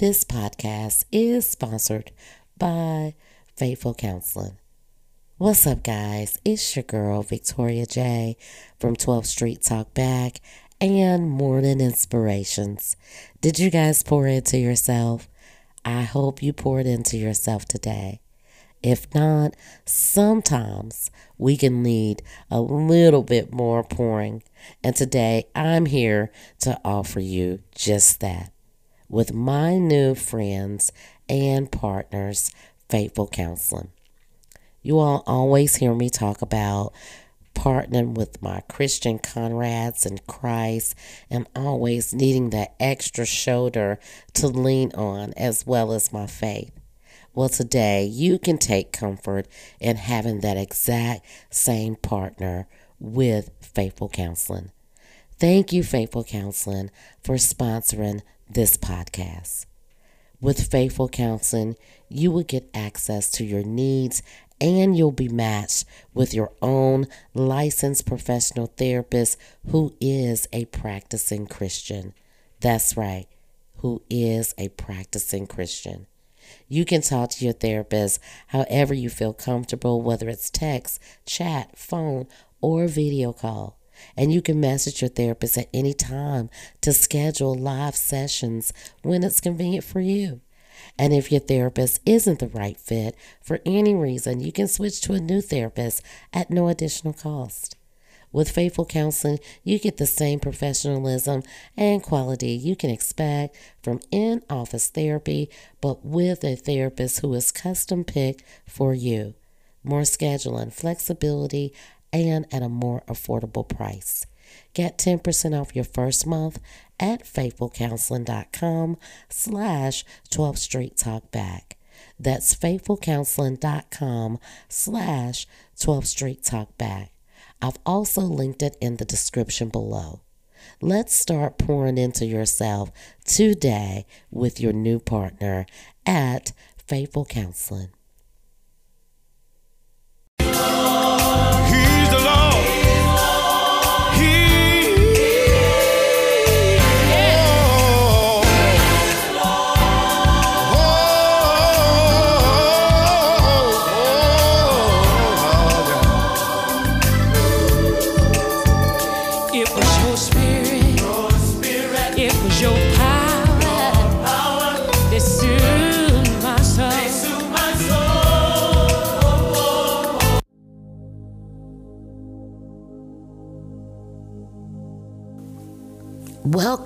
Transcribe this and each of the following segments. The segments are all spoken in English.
This podcast is sponsored by Faithful Counseling. What's up, guys? It's your girl, Victoria J. from 12th Street Talk Back and Morning Inspirations. Did you guys pour into yourself? I hope you poured into yourself today. If not, sometimes we can need a little bit more pouring. And today I'm here to offer you just that with my new friends and partners, Faithful Counseling. You all always hear me talk about partnering with my Christian comrades in Christ and always needing that extra shoulder to lean on as well as my faith. Well, today you can take comfort in having that exact same partner with Faithful Counseling. Thank you, Faithful Counseling, for sponsoring this podcast. With Faithful Counseling, you will get access to your needs and you'll be matched with your own licensed professional therapist who is a practicing Christian. That's right, who is a practicing Christian. You can talk to your therapist however you feel comfortable, whether it's text, chat, phone, or video call. And you can message your therapist at any time to schedule live sessions when it's convenient for you. And if your therapist isn't the right fit for any reason, you can switch to a new therapist at no additional cost. With Faithful Counseling, you get the same professionalism and quality you can expect from in office therapy, but with a therapist who is custom picked for you. More scheduling, flexibility, and at a more affordable price. Get 10% off your first month at faithfulcounseling.com slash 12th Street Talk Back. That's faithfulcounseling.com slash 12th Street Talk Back. I've also linked it in the description below. Let's start pouring into yourself today with your new partner at Faithful Counseling.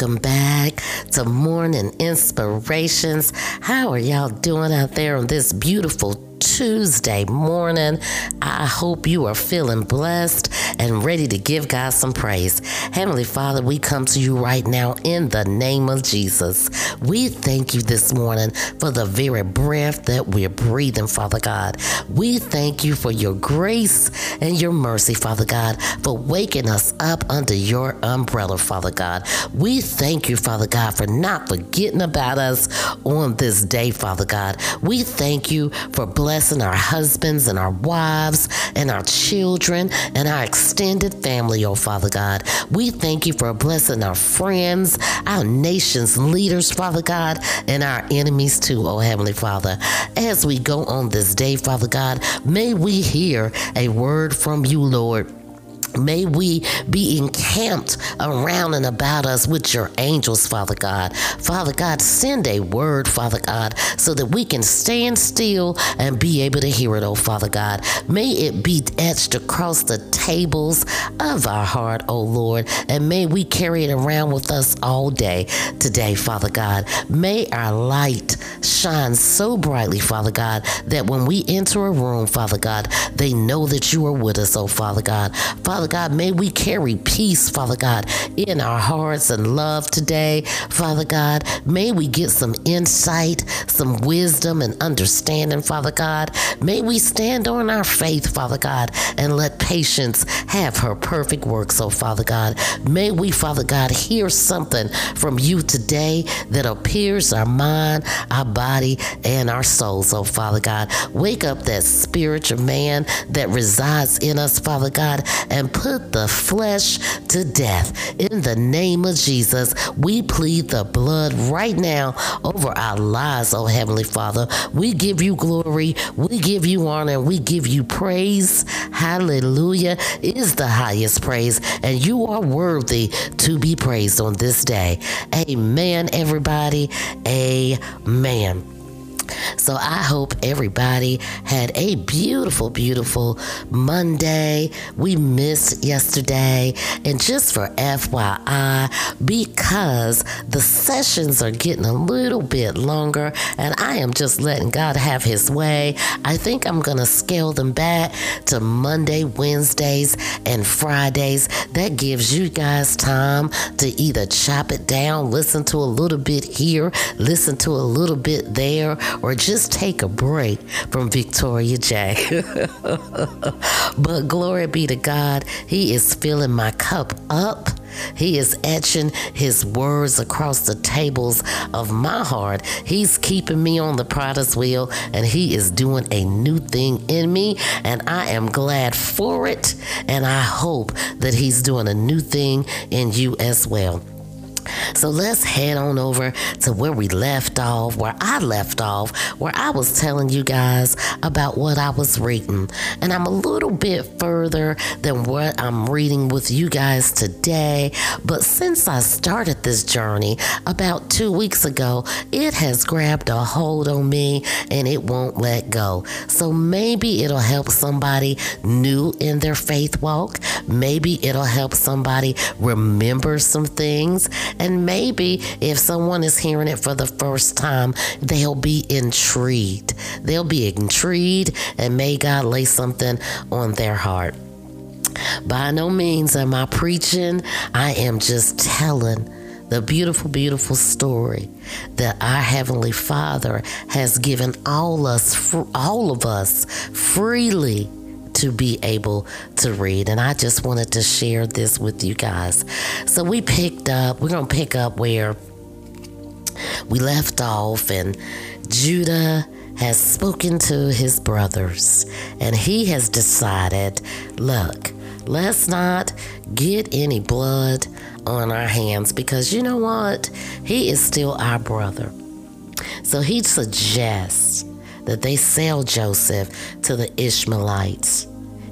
Welcome back to Morning Inspirations. How are y'all doing out there on this beautiful Tuesday morning. I hope you are feeling blessed and ready to give God some praise. Heavenly Father, we come to you right now in the name of Jesus. We thank you this morning for the very breath that we're breathing, Father God. We thank you for your grace and your mercy, Father God, for waking us up under your umbrella, Father God. We thank you, Father God, for not forgetting about us on this day, Father God. We thank you for blessing blessing our husbands and our wives and our children and our extended family, oh Father God. We thank you for blessing our friends, our nation's leaders, Father God, and our enemies too, oh Heavenly Father. As we go on this day, Father God, may we hear a word from you, Lord May we be encamped around and about us with your angels, Father God. Father God, send a word, Father God, so that we can stand still and be able to hear it, oh Father God. May it be etched across the tables of our heart, oh Lord, and may we carry it around with us all day today, Father God. May our light shine so brightly, Father God, that when we enter a room, Father God, they know that you are with us, oh Father God. Father Father God, may we carry peace, Father God, in our hearts and love today. Father God, may we get some insight, some wisdom and understanding, Father God. May we stand on our faith, Father God, and let patience have her perfect work. So, Father God, may we, Father God, hear something from you today that appears our mind, our body, and our soul. So, Father God, wake up that spiritual man that resides in us, Father God, and put the flesh to death. In the name of Jesus, we plead the blood right now over our lives, oh Heavenly Father. We give you glory, we give you honor, we give you praise. Hallelujah is the highest praise, and you are worthy to be praised on this day. Amen, everybody. Amen. So I hope everybody had a beautiful, beautiful Monday. We missed yesterday. And just for FYI, because the sessions are getting a little bit longer and I am just letting God have his way, I think I'm going to scale them back to Monday, Wednesdays, and Fridays. That gives you guys time to either chop it down, listen to a little bit here, listen to a little bit there, or just take a break from Victoria J. but glory be to God, He is filling my cup up. He is etching his words across the tables of my heart. He's keeping me on the potter's wheel and he is doing a new thing in me. And I am glad for it. And I hope that he's doing a new thing in you as well. So let's head on over to where we left off, where I left off, where I was telling you guys about what I was reading. And I'm a little bit further than what I'm reading with you guys today. But since I started this journey about two weeks ago, it has grabbed a hold on me and it won't let go. So maybe it'll help somebody new in their faith walk. Maybe it'll help somebody remember some things and maybe if someone is hearing it for the first time, they'll be intrigued. They'll be intrigued, and may God lay something on their heart. By no means am I preaching, I am just telling the beautiful, beautiful story that our Heavenly Father has given all us, all of us, freely to be able to read. And I just wanted to share this with you guys. So we picked up, we're going to pick up where we left off, and Judah has spoken to his brothers, and he has decided look, let's not get any blood on our hands because you know what? He is still our brother. So he suggests that they sell Joseph to the Ishmaelites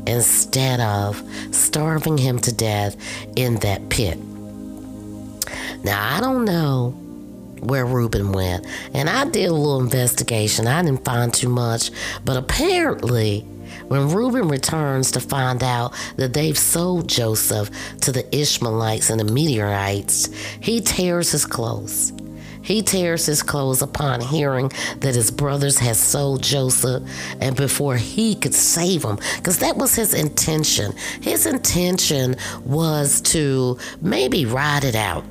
instead of starving him to death in that pit. Now, I don't know where Reuben went, and I did a little investigation. I didn't find too much, but apparently, when Reuben returns to find out that they've sold Joseph to the Ishmaelites and the Midianites, he tears his clothes. He tears his clothes upon hearing that his brothers had sold Joseph and before he could save him, because that was his intention. His intention was to maybe ride it out.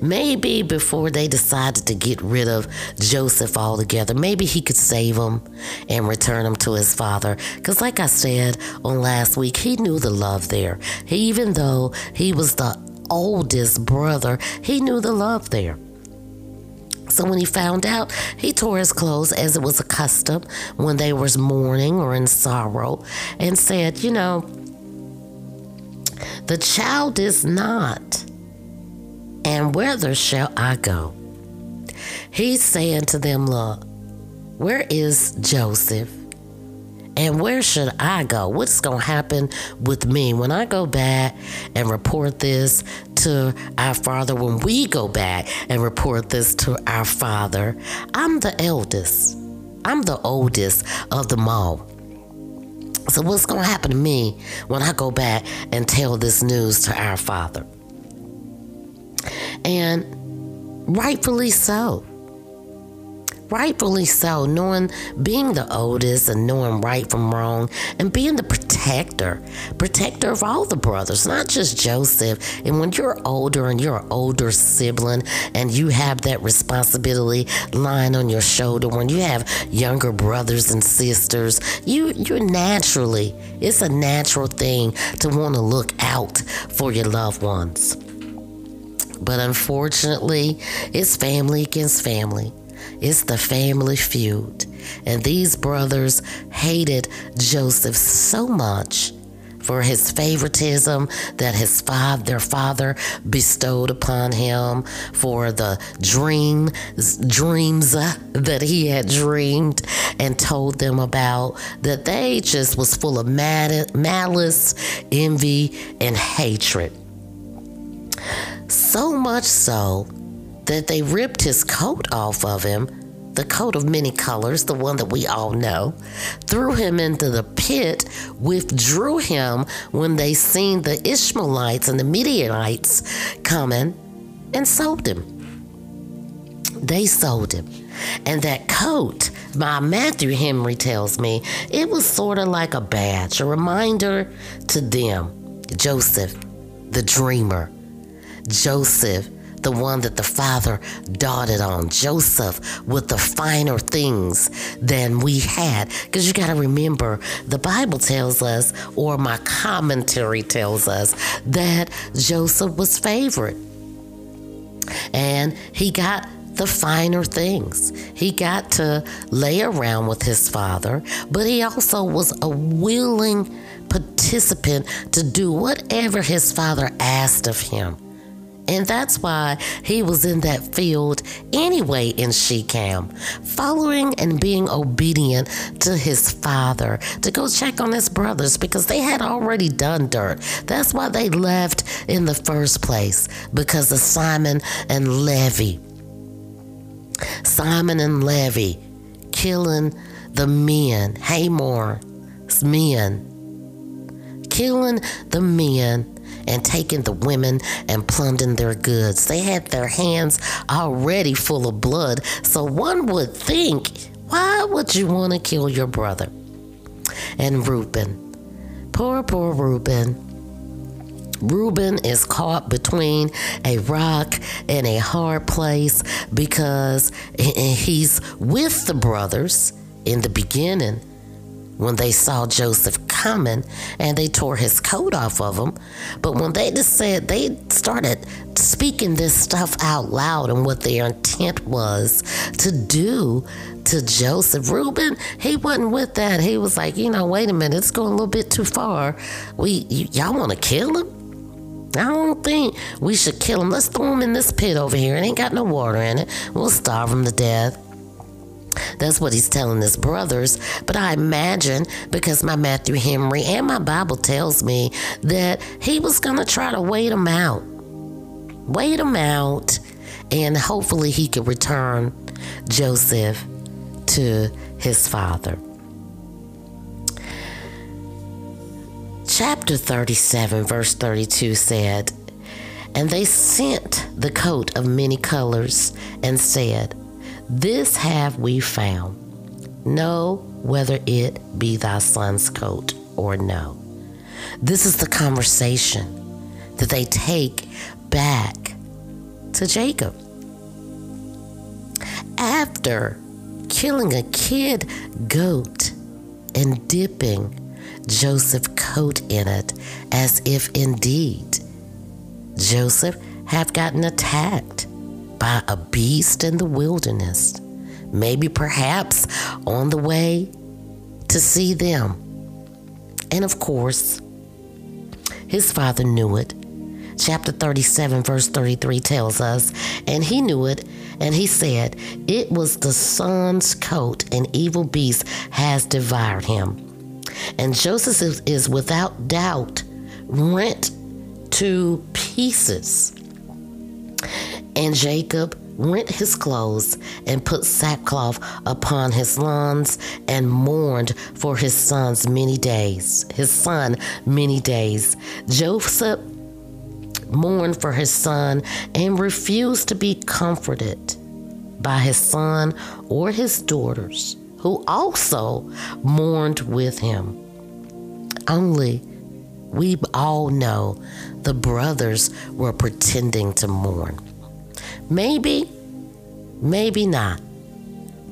Maybe before they decided to get rid of Joseph altogether, maybe he could save him and return him to his father. Because, like I said on last week, he knew the love there. He, even though he was the oldest brother, he knew the love there. So when he found out, he tore his clothes as it was a custom when they was mourning or in sorrow and said, You know, the child is not, and whither shall I go? He's saying to them, Look, where is Joseph? And where should I go? What's going to happen with me when I go back and report this to our father? When we go back and report this to our father, I'm the eldest, I'm the oldest of them all. So, what's going to happen to me when I go back and tell this news to our father? And rightfully so rightfully so, knowing being the oldest and knowing right from wrong and being the protector, protector of all the brothers, not just Joseph. And when you're older and you're an older sibling and you have that responsibility lying on your shoulder, when you have younger brothers and sisters, you you're naturally, it's a natural thing to want to look out for your loved ones. But unfortunately, it's family against family. It's the family feud. And these brothers hated Joseph so much for his favoritism that his father, their father bestowed upon him, for the dream, dreams that he had dreamed and told them about, that they just was full of malice, envy, and hatred. So much so that they ripped his coat off of him the coat of many colors, the one that we all know, threw him into the pit, withdrew him when they seen the Ishmaelites and the Midianites coming, and sold him. They sold him. And that coat, my Matthew Henry tells me, it was sort of like a badge, a reminder to them. Joseph, the dreamer. Joseph, the one that the father dotted on, Joseph, with the finer things than we had. Because you got to remember, the Bible tells us, or my commentary tells us, that Joseph was favored. And he got the finer things. He got to lay around with his father, but he also was a willing participant to do whatever his father asked of him. And that's why he was in that field anyway in Shechem, following and being obedient to his father to go check on his brothers because they had already done dirt. That's why they left in the first place because of Simon and Levi. Simon and Levi killing the men, Hamor's men, killing the men and taking the women and plundering their goods. They had their hands already full of blood, so one would think, why would you want to kill your brother? And Reuben, poor, poor Reuben. Reuben is caught between a rock and a hard place because he's with the brothers in the beginning when they saw Joseph coming and they tore his coat off of him. But when they just said they started speaking this stuff out loud and what their intent was to do to Joseph Reuben, he wasn't with that. He was like, you know, wait a minute, it's going a little bit too far. We y'all want to kill him? I don't think we should kill him. Let's throw him in this pit over here. It ain't got no water in it. We'll starve him to death. That's what he's telling his brothers. But I imagine, because my Matthew Henry and my Bible tells me that he was going to try to wait him out. Wait him out, and hopefully he could return Joseph to his father. Chapter 37, verse 32 said, And they sent the coat of many colors and said, this have we found. Know whether it be thy son's coat or no. This is the conversation that they take back to Jacob. After killing a kid goat and dipping Joseph's coat in it as if indeed Joseph have gotten attacked by a beast in the wilderness, maybe perhaps on the way to see them. And of course, his father knew it. Chapter 37, verse 33 tells us, and he knew it, and he said, It was the son's coat, an evil beast has devoured him. And Joseph is, is without doubt rent to pieces. And Jacob rent his clothes and put sackcloth upon his lawns and mourned for his sons many days. His son many days. Joseph mourned for his son and refused to be comforted by his son or his daughters, who also mourned with him. Only we all know the brothers were pretending to mourn. Maybe, maybe not.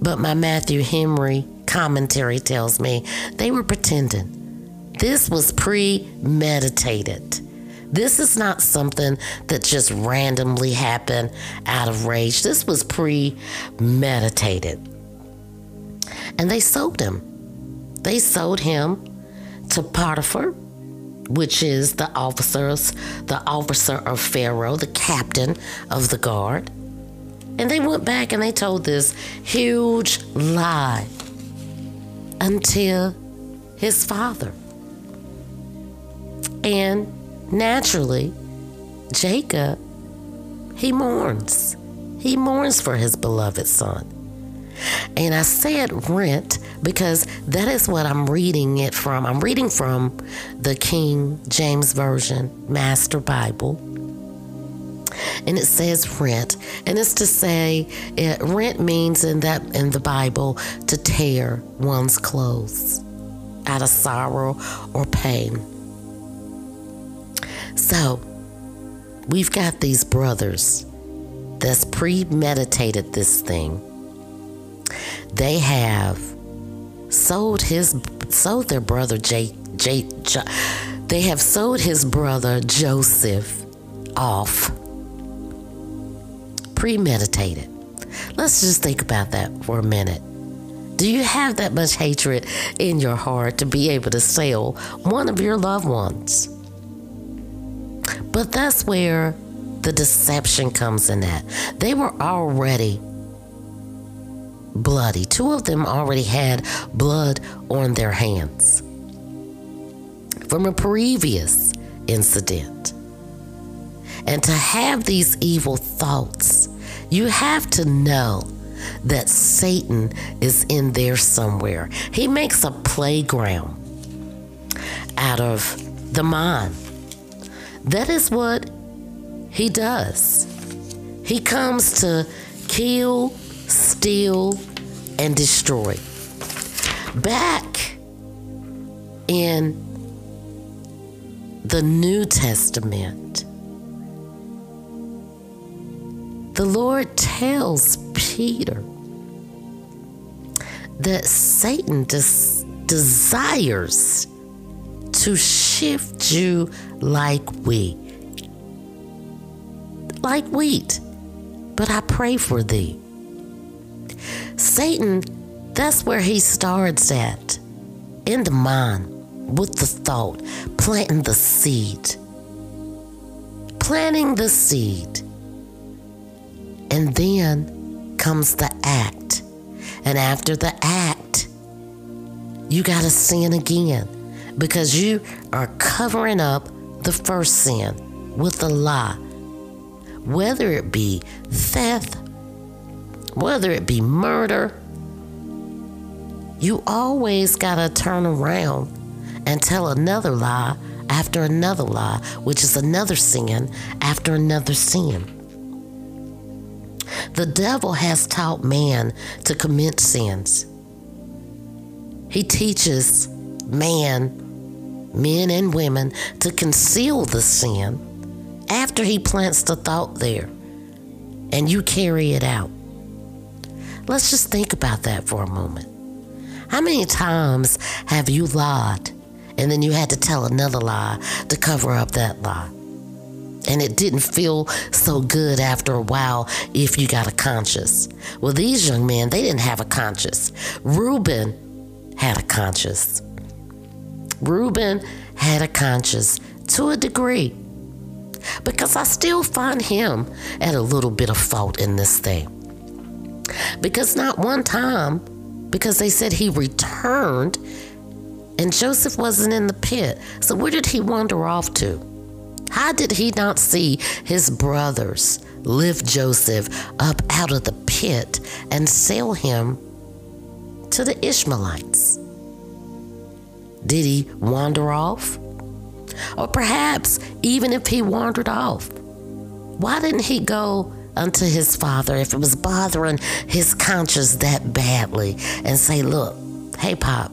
But my Matthew Henry commentary tells me they were pretending. This was premeditated. This is not something that just randomly happened out of rage. This was premeditated. And they sold him. They sold him to Potiphar, which is the officers, the officer of Pharaoh, the captain of the guard. And they went back and they told this huge lie until his father. And naturally, Jacob, he mourns. He mourns for his beloved son. And I said rent because that is what I'm reading it from. I'm reading from the King James Version Master Bible. And it says rent, and it's to say it, rent means in that in the Bible to tear one's clothes out of sorrow or pain. So we've got these brothers that's premeditated this thing. They have sold his sold their brother Jake Jake they have sold his brother Joseph off. Premeditated. Let's just think about that for a minute. Do you have that much hatred in your heart to be able to sell one of your loved ones? But that's where the deception comes in at. They were already bloody. Two of them already had blood on their hands from a previous incident. And to have these evil thoughts, you have to know that Satan is in there somewhere. He makes a playground out of the mind. That is what he does. He comes to kill, steal, and destroy. Back in the New Testament, the Lord tells Peter that Satan des- desires to shift you like wheat. Like wheat. But I pray for thee. Satan, that's where he starts at. In the mind, with the thought, planting the seed. Planting the seed. And then comes the act. And after the act, you got to sin again because you are covering up the first sin with a lie. Whether it be theft, whether it be murder, you always got to turn around and tell another lie after another lie, which is another sin after another sin. The devil has taught man to commit sins. He teaches man, men and women, to conceal the sin after he plants the thought there and you carry it out. Let's just think about that for a moment. How many times have you lied and then you had to tell another lie to cover up that lie? And it didn't feel so good after a while if you got a conscience. Well, these young men, they didn't have a conscience. Reuben had a conscience. Reuben had a conscience to a degree. Because I still find him at a little bit of fault in this thing. Because not one time, because they said he returned and Joseph wasn't in the pit. So where did he wander off to? How did he not see his brothers lift Joseph up out of the pit and sell him to the Ishmaelites? Did he wander off? Or perhaps, even if he wandered off, why didn't he go unto his father if it was bothering his conscience that badly and say, Look, hey, Pop,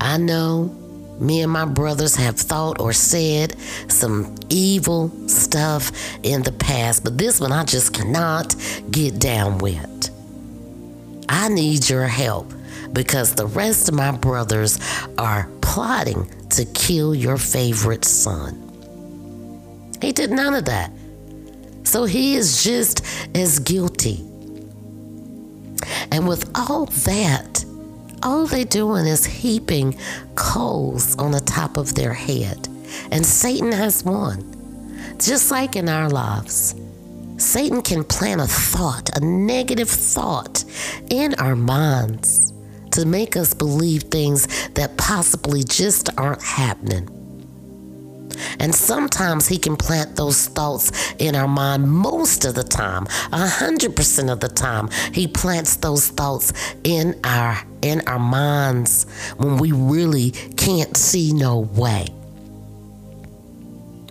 I know me and my brothers have thought or said some evil stuff in the past, but this one I just cannot get down with. I need your help because the rest of my brothers are plotting to kill your favorite son. He did none of that. So he is just as guilty. And with all that, all they doing is heaping coals on the top of their head. And Satan has won. Just like in our lives, Satan can plant a thought, a negative thought in our minds to make us believe things that possibly just aren't happening. And sometimes he can plant those thoughts in our mind most of the time. A hundred percent of the time, he plants those thoughts in our in our minds when we really can't see no way.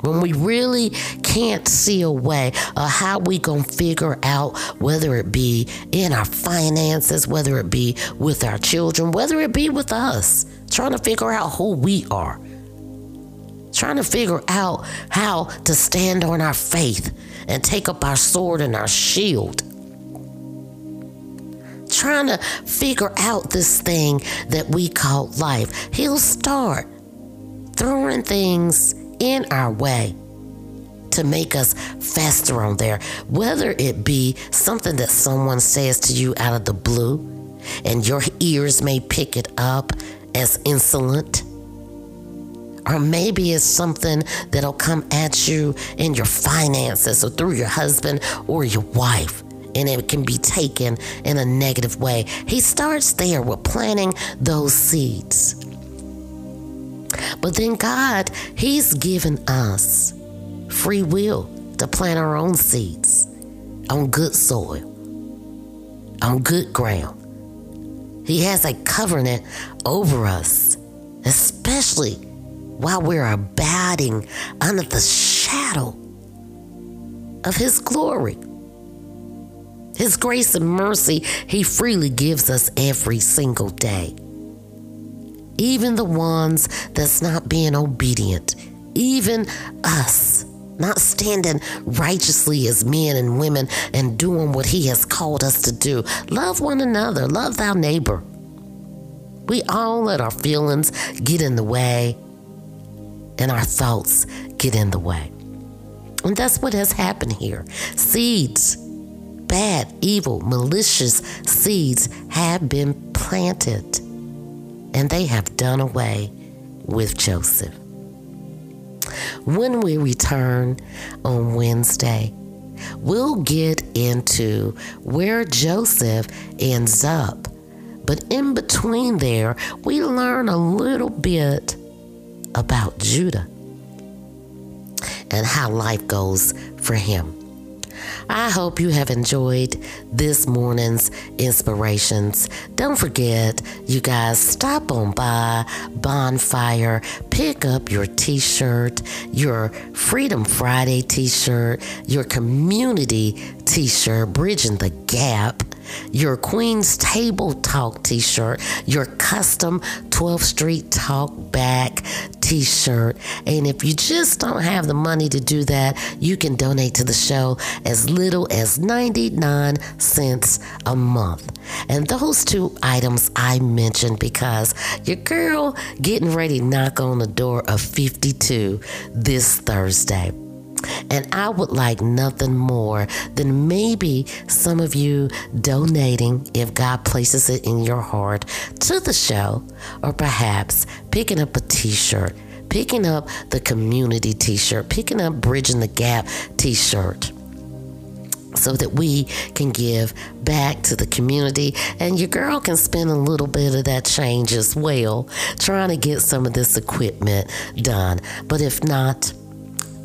When we really can't see a way of how we gonna figure out whether it be in our finances, whether it be with our children, whether it be with us, trying to figure out who we are trying to figure out how to stand on our faith and take up our sword and our shield. Trying to figure out this thing that we call life. He'll start throwing things in our way to make us faster on there, whether it be something that someone says to you out of the blue and your ears may pick it up as insolent or maybe it's something that'll come at you in your finances or through your husband or your wife. And it can be taken in a negative way. He starts there with planting those seeds. But then God, He's given us free will to plant our own seeds on good soil, on good ground. He has a covenant over us, especially while we're abiding under the shadow of His glory. His grace and mercy He freely gives us every single day. Even the ones that's not being obedient, even us not standing righteously as men and women and doing what He has called us to do. Love one another, love thy neighbor. We all let our feelings get in the way and our thoughts get in the way. And that's what has happened here. Seeds, bad, evil, malicious seeds have been planted, and they have done away with Joseph. When we return on Wednesday, we'll get into where Joseph ends up. But in between there, we learn a little bit about Judah and how life goes for him. I hope you have enjoyed this morning's inspirations. Don't forget, you guys, stop on by Bonfire, pick up your t shirt, your Freedom Friday t shirt, your community t shirt, Bridging the Gap your Queen's Table Talk t shirt, your custom 12th Street Talk Back t shirt. And if you just don't have the money to do that, you can donate to the show as little as 99 cents a month. And those two items I mentioned because your girl getting ready to knock on the door of 52 this Thursday. And I would like nothing more than maybe some of you donating, if God places it in your heart, to the show, or perhaps picking up a t shirt, picking up the community t shirt, picking up Bridging the Gap t shirt so that we can give back to the community and your girl can spend a little bit of that change as well trying to get some of this equipment done. But if not,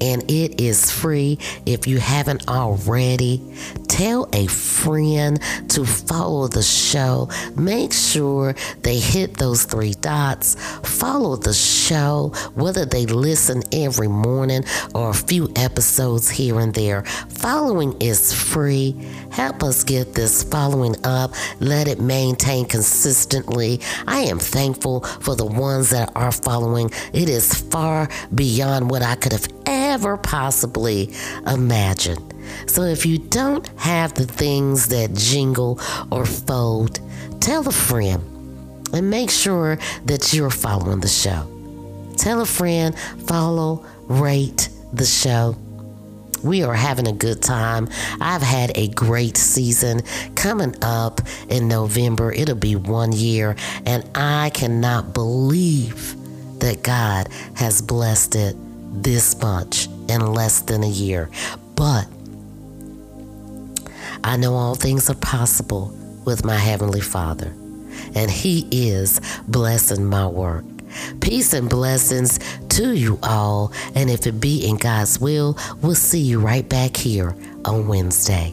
And it is free if you haven't already. Tell a friend to follow the show. Make sure they hit those three dots. Follow the show, whether they listen every morning or a few episodes here and there. Following is free. Help us get this following up. Let it maintain consistently. I am thankful for the ones that are following. It is far beyond what I could have ever possibly imagine. So if you don't have the things that jingle or fold, tell a friend and make sure that you're following the show. Tell a friend, follow, rate the show. we are having a good time. I've had a great season coming up in November. It'll be one year, and I cannot believe that God has blessed it this much in less than a year. But I know all things are possible with my Heavenly Father, and He is blessing my work. Peace and blessings to you all. And if it be in God's will, we'll see you right back here on Wednesday.